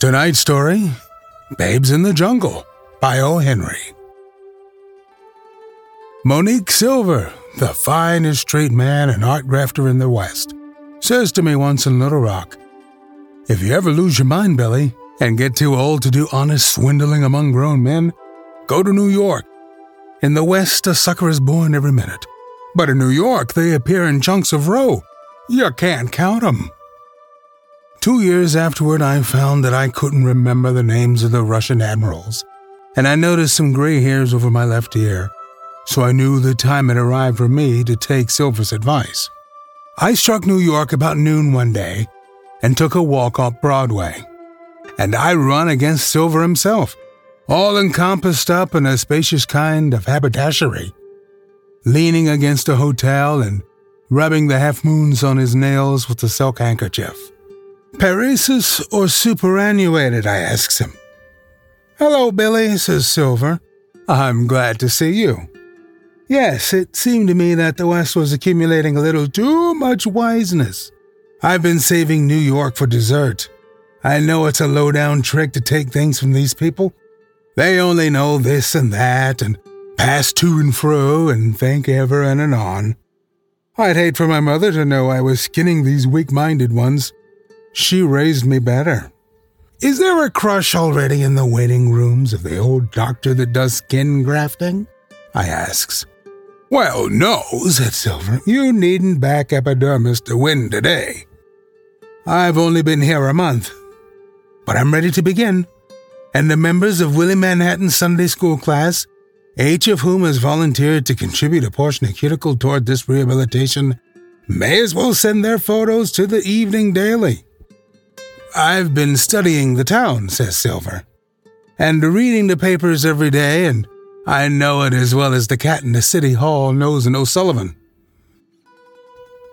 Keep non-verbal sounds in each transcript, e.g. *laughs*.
Tonight's story Babes in the Jungle by O. Henry. Montague Silver, the finest street man and art grafter in the West, says to me once in Little Rock If you ever lose your mind, Billy, and get too old to do honest swindling among grown men, go to New York. In the West, a sucker is born every minute. But in New York, they appear in chunks of roe. You can't count 'em. Two years afterward, I found that I couldn't remember the names of the Russian admirals, and I noticed some gray hairs over my left ear, so I knew the time had arrived for me to take Silver's advice. I struck New York about noon one day and took a walk up Broadway. And I run against Silver himself, all encompassed up in a spacious kind of haberdashery, leaning against a hotel and rubbing the half moons on his nails with a silk handkerchief. Paresis or superannuated? I asks him. Hello, Billy, says Silver. I'm glad to see you. Yes, it seemed to me that the West was accumulating a little too much wiseness. I've been saving New York for dessert. I know it's a low down trick to take things from these people. They only know this and that and pass to and fro and think ever and anon. I'd hate for my mother to know I was skinning these weak minded ones. She raised me better. Is there a crush already in the waiting rooms of the old doctor that does skin grafting? I asks. Well, no, said Silver. You needn't back epidermis to win today. I've only been here a month, but I'm ready to begin. And the members of Willie Manhattan's Sunday school class, each of whom has volunteered to contribute a portion of cuticle toward this rehabilitation, may as well send their photos to the Evening Daily. I've been studying the town, says Silver, and reading the papers every day, and I know it as well as the cat in the city hall knows an O'Sullivan.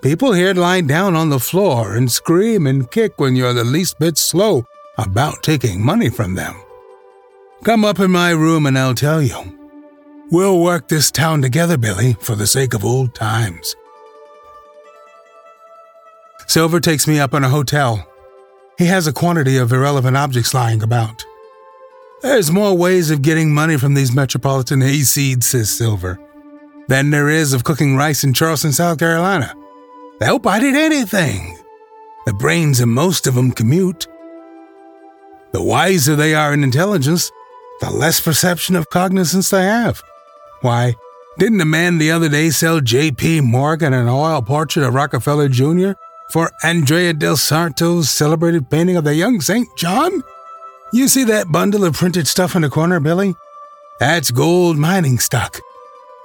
People here lie down on the floor and scream and kick when you're the least bit slow about taking money from them. Come up in my room and I'll tell you. We'll work this town together, Billy, for the sake of old times. Silver takes me up in a hotel he has a quantity of irrelevant objects lying about. There's more ways of getting money from these metropolitan hayseeds, says Silver, than there is of cooking rice in Charleston, South Carolina. They'll bite at anything. The brains of most of them commute. The wiser they are in intelligence, the less perception of cognizance they have. Why, didn't a man the other day sell J.P. Morgan an oil portrait of Rockefeller Jr for Andrea del Sarto's celebrated painting of the young St. John? You see that bundle of printed stuff in the corner, Billy? That's gold mining stock.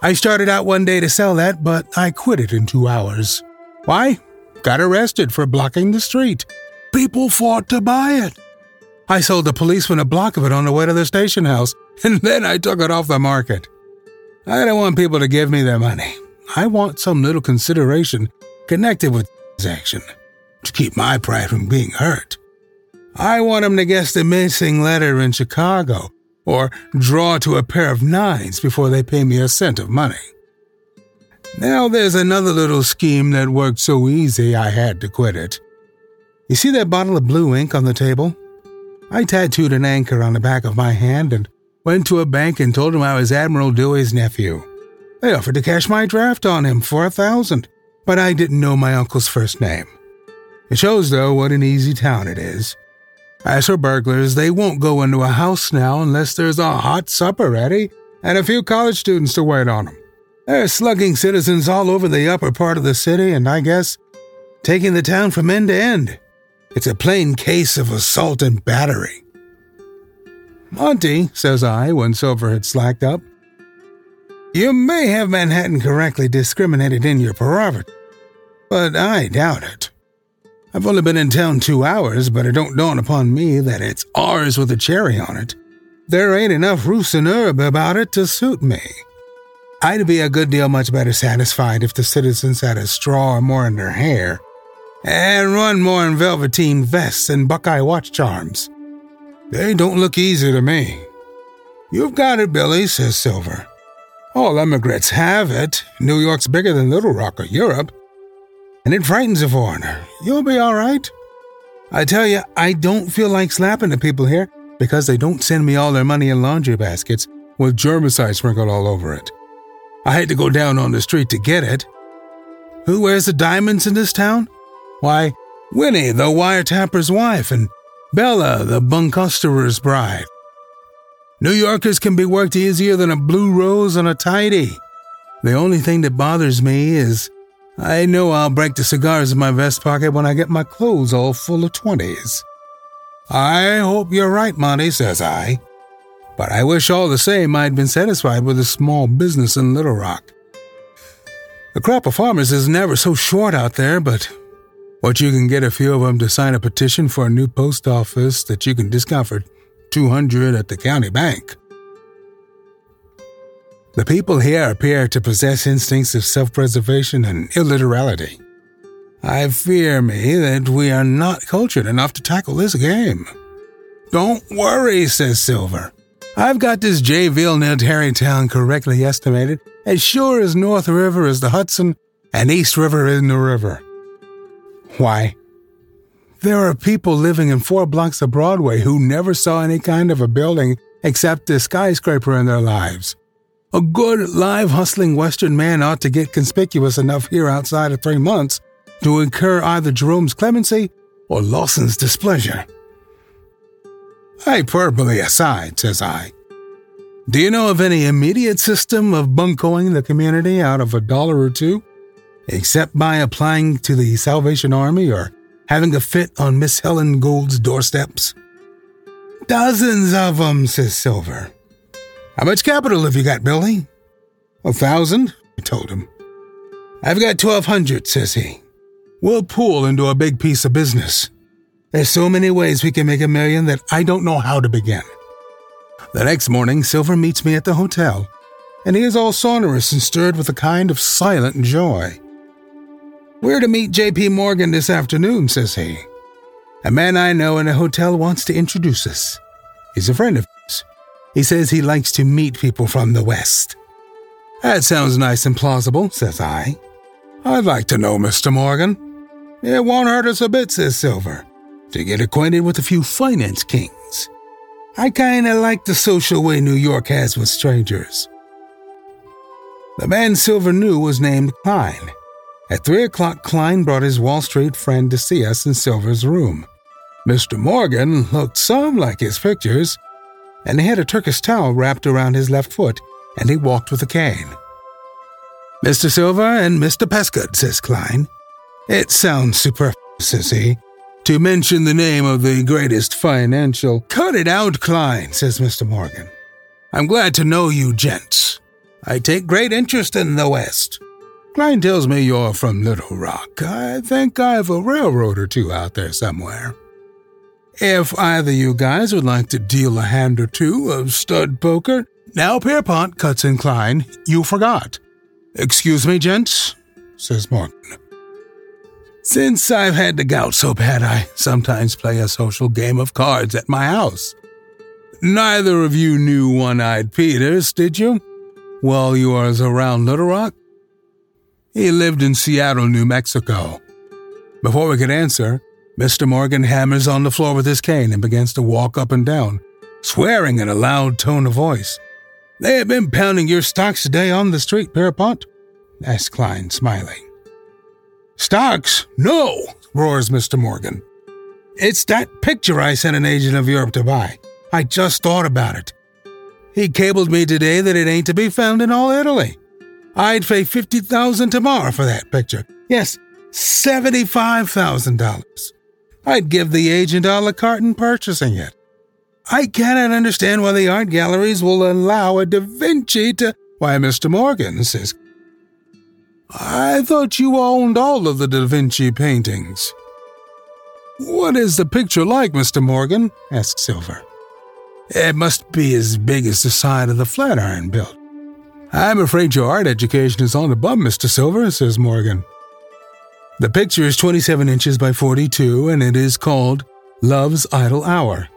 I started out one day to sell that, but I quit it in two hours. Why? Got arrested for blocking the street. People fought to buy it. I sold the policeman a block of it on the way to the station house, *laughs* and then I took it off the market. I don't want people to give me their money. I want some little consideration connected with transaction to keep my pride from being hurt. I want him to guess the missing letter in Chicago or draw to a pair of nines before they pay me a cent of money. Now there's another little scheme that worked so easy I had to quit it. You see that bottle of blue ink on the table? I tattooed an anchor on the back of my hand and went to a bank and told him I was Admiral Dewey's nephew. They offered to cash my draft on him for a thousand but I didn't know my uncle's first name. It shows, though, what an easy town it is. As for burglars, they won't go into a house now unless there's a hot supper ready and a few college students to wait on them. There are slugging citizens all over the upper part of the city, and I guess taking the town from end to end. It's a plain case of assault and battery. Monty, says I when Silver had slacked up, you may have Manhattan correctly discriminated in your prerogative, but I doubt it. I've only been in town two hours, but it don't dawn upon me that it's ours with a cherry on it. There ain't enough rus in urbe about it to suit me. I'd be a good deal much better satisfied if the citizens had a straw or more in their hair, and run more in velveteen vests and buckeye watch charms. They don't look easy to me. You've got it, Billy, says Silver. All emigrants have it. New York's bigger than Little Rock or Europe. And it frightens a foreigner. You'll be all right. I tell you, I don't feel like slapping the people here because they don't send me all their money in laundry baskets with germicide sprinkled all over it. I had to go down on the street to get it. Who wears the diamonds in this town? Why, Winnie, the wiretapper's wife, and Bella, the bunco-steerer's bride. New Yorkers can be worked easier than a blue rose on a tidy. The only thing that bothers me is I know I'll break the cigars in my vest pocket when I get my clothes all full of twenties. I hope you're right, Monty, says I but I wish all the same I'd been satisfied with a small business in Little Rock. The crop of farmers is never so short out there, but what you can get a few of them to sign a petition for a new post office that you can discount 200 at the county bank. The people here appear to possess instincts of self preservation and illiterality. I fear me that we are not cultured enough to tackle this game. Don't worry, says Silver. I've got this Jayville near Tarrytown correctly estimated, as sure as North River is the Hudson and East River is the river. Why? There are people living in four blocks of Broadway who never saw any kind of a building except a skyscraper in their lives. A good, live, hustling Western man ought to get conspicuous enough here outside of three months to incur either Jerome's clemency or Lawson's displeasure. Hyperbole aside, says I. Do you know of any immediate system of buncoing the community out of a dollar or two, except by applying to the Salvation Army or having a fit on Miss Helen Gould's doorsteps? Dozens of of 'em, says Silver. How much capital have you got, Billy? A thousand, I told him. I've got twelve hundred, says he. We'll pool into a big piece of business. There's so many ways we can make a million that I don't know how to begin. The next morning, Silver meets me at the hotel, and he is all sonorous and stirred with a kind of silent joy. We're to meet J.P. Morgan this afternoon, says he. A man I know in a hotel wants to introduce us. He's a friend of his. He says he likes to meet people from the West. That sounds nice and plausible, says I. I'd like to know Mr. Morgan. It won't hurt us a bit, says Silver to get acquainted with a few finance kings. I kinda like the social way New York has with strangers. The man Silver knew was named Klein. At three o'clock, Klein brought his Wall Street friend to see us in Silver's room. Mr. Morgan looked some like his pictures, and he had a Turkish towel wrapped around his left foot, and he walked with a cane. Mr. Silver and Mr. Pescud, says Klein. It sounds superfluous, says he, to mention the name of the greatest financial. Cut it out, Klein, says Mr. Morgan. I'm glad to know you, gents. I take great interest in the West. Klein tells me you're from Little Rock. I think I've a railroad or two out there somewhere. If either you guys would like to deal a hand or two of stud poker, now Pierpont cuts in Klein, you forgot. Excuse me, gents, says Morgan. Since I've had the gout so bad, I sometimes play a social game of cards at my house. Neither of you knew One Eyed Peters, did you? While you was around Little Rock? He lived in Seattle, New Mexico. Before we could answer, Mr. Morgan hammers on the floor with his cane and begins to walk up and down, swearing in a loud tone of voice. They have been pounding your stocks today on the street, Pierpont? asked Klein, smiling. Stocks? No, roars Mr. Morgan. It's that picture I sent an agent of Europe to buy. I just thought about it. He cabled me today that it ain't to be found in all Italy. I'd pay fifty thousand tomorrow for that picture. Yes, seventy-five thousand dollars. I'd give the agent a la carte in purchasing it. I cannot understand why the art galleries will allow a Da Vinci to. Why, Mr. Morgan, says I thought you owned all of the Da Vinci paintings. What is the picture like, Mr. Morgan? asked Silver. It must be as big as the side of the Flatiron built. I'm afraid your art education is on the bum, Mr. Silver, says Morgan. The picture is 27 inches by 42 and it is called Love's Idle Hour.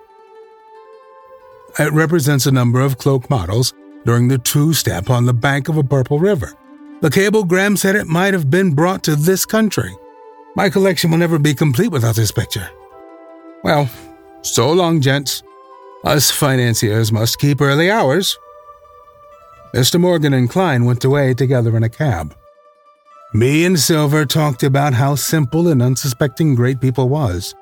It represents a number of cloak models during the two step on the bank of a purple river. The cablegram said it might have been brought to this country. My collection will never be complete without this picture. Well, so long, gents. Us financiers must keep early hours. Mr. Morgan and Klein went away together in a cab. Me and Silver talked about how simple and unsuspecting great people was,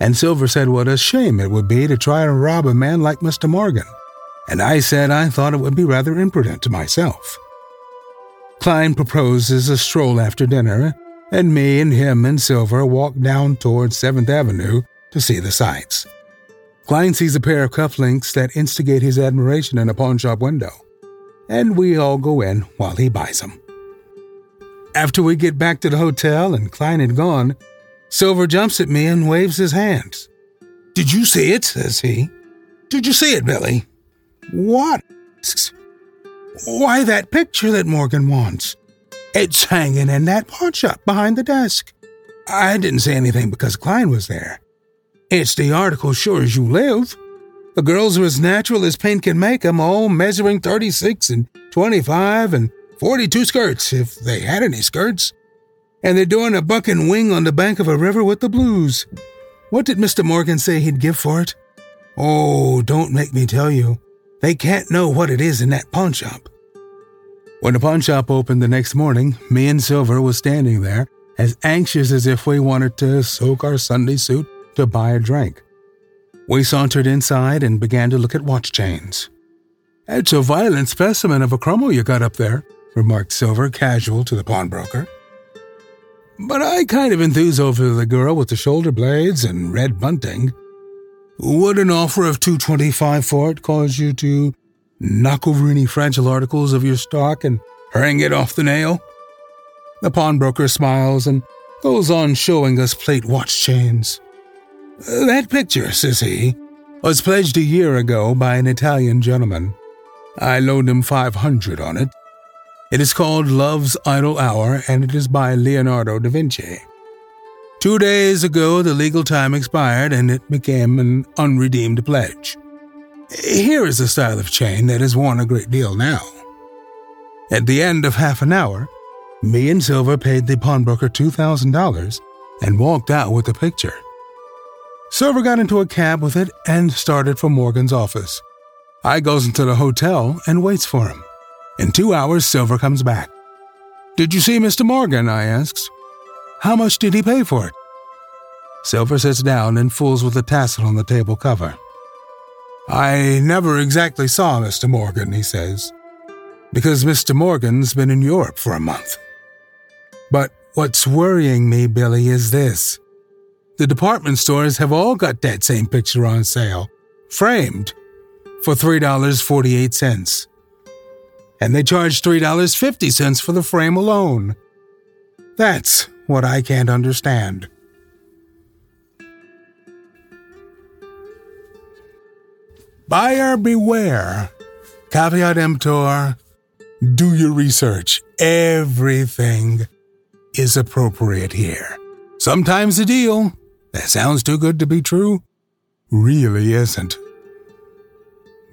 and Silver said what a shame it would be to try to rob a man like Mr. Morgan, and I said I thought it would be rather imprudent to myself. Klein proposes a stroll after dinner, and me and him and Silver walk down towards 7th Avenue to see the sights. Klein sees a pair of cufflinks that instigate his admiration in a pawnshop window and we all go in while he buys them. After we get back to the hotel and Klein had gone, Silver jumps at me and waves his hands. Did you see it? says he. Did you see it, Billy? What? Why, that picture that Morgan wants. It's hanging in that pawn shop behind the desk. I didn't say anything because Klein was there. It's the article sure as you live. The girls are as natural as paint can make 'em, all measuring 36 and 25 and 42 skirts, if they had any skirts. And they're doing a buck and wing on the bank of a river with the blues. What did Mr. Morgan say he'd give for it? Oh, don't make me tell you. They can't know what it is in that pawn shop. When the pawn shop opened the next morning, me and Silver was standing there, as anxious as if we wanted to soak our Sunday suit to buy a drink. We sauntered inside and began to look at watch chains. It's a violent specimen of a chromo you got up there, remarked Silver, casual to the pawnbroker. But I kind of enthuse over the girl with the shoulder blades and red bunting. Would an offer of 225 for it cause you to knock over any fragile articles of your stock and hang it off the nail? The pawnbroker smiles and goes on showing us plate watch chains. That picture, says he, was pledged a year ago by an Italian gentleman. I loaned him 500 on it. It is called Love's Idle Hour, and it is by Leonardo da Vinci. Two days ago, the legal time expired, and it became an unredeemed pledge. Here is a style of chain that is worn a great deal now. At the end of half an hour, me and Silver paid the pawnbroker $2,000 and walked out with the picture. Silver got into a cab with it and started for Morgan's office. I goes into the hotel and waits for him. In two hours, Silver comes back. Did you see Mr. Morgan? I asks. How much did he pay for it? Silver sits down and fools with a tassel on the table cover. I never exactly saw Mr. Morgan, he says, because Mr. Morgan's been in Europe for a month. But what's worrying me, Billy, is this. The department stores have all got that same picture on sale, framed, for $3.48. And they charge $3.50 for the frame alone. That's what I can't understand. Buyer beware. Caveat emptor. Do your research. Everything is appropriate here. Sometimes a deal that sounds too good to be true really isn't.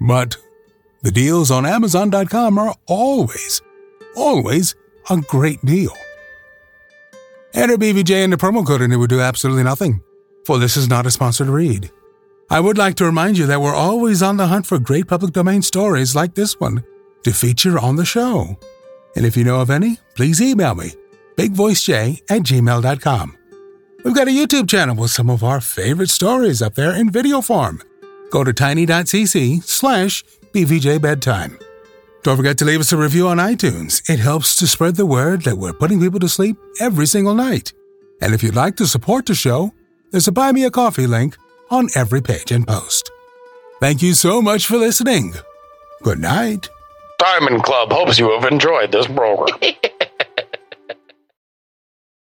But the deals on Amazon.com are always, always a great deal. Enter BVJ in the promo code and it would do absolutely nothing, for this is not a sponsored read. I would like to remind you that we're always on the hunt for great public domain stories like this one to feature on the show. And if you know of any, please email me, bigvoicej at gmail.com. We've got a YouTube channel with some of our favorite stories up there in video form. Go to tiny.cc slash bvjbedtime. Don't forget to leave us a review on iTunes. It helps to spread the word that we're putting people to sleep every single night. And if you'd like to support the show, there's a Buy Me a Coffee link on every page and post. Thank you so much for listening. Good night. Diamond Club hopes you have enjoyed this program. *laughs*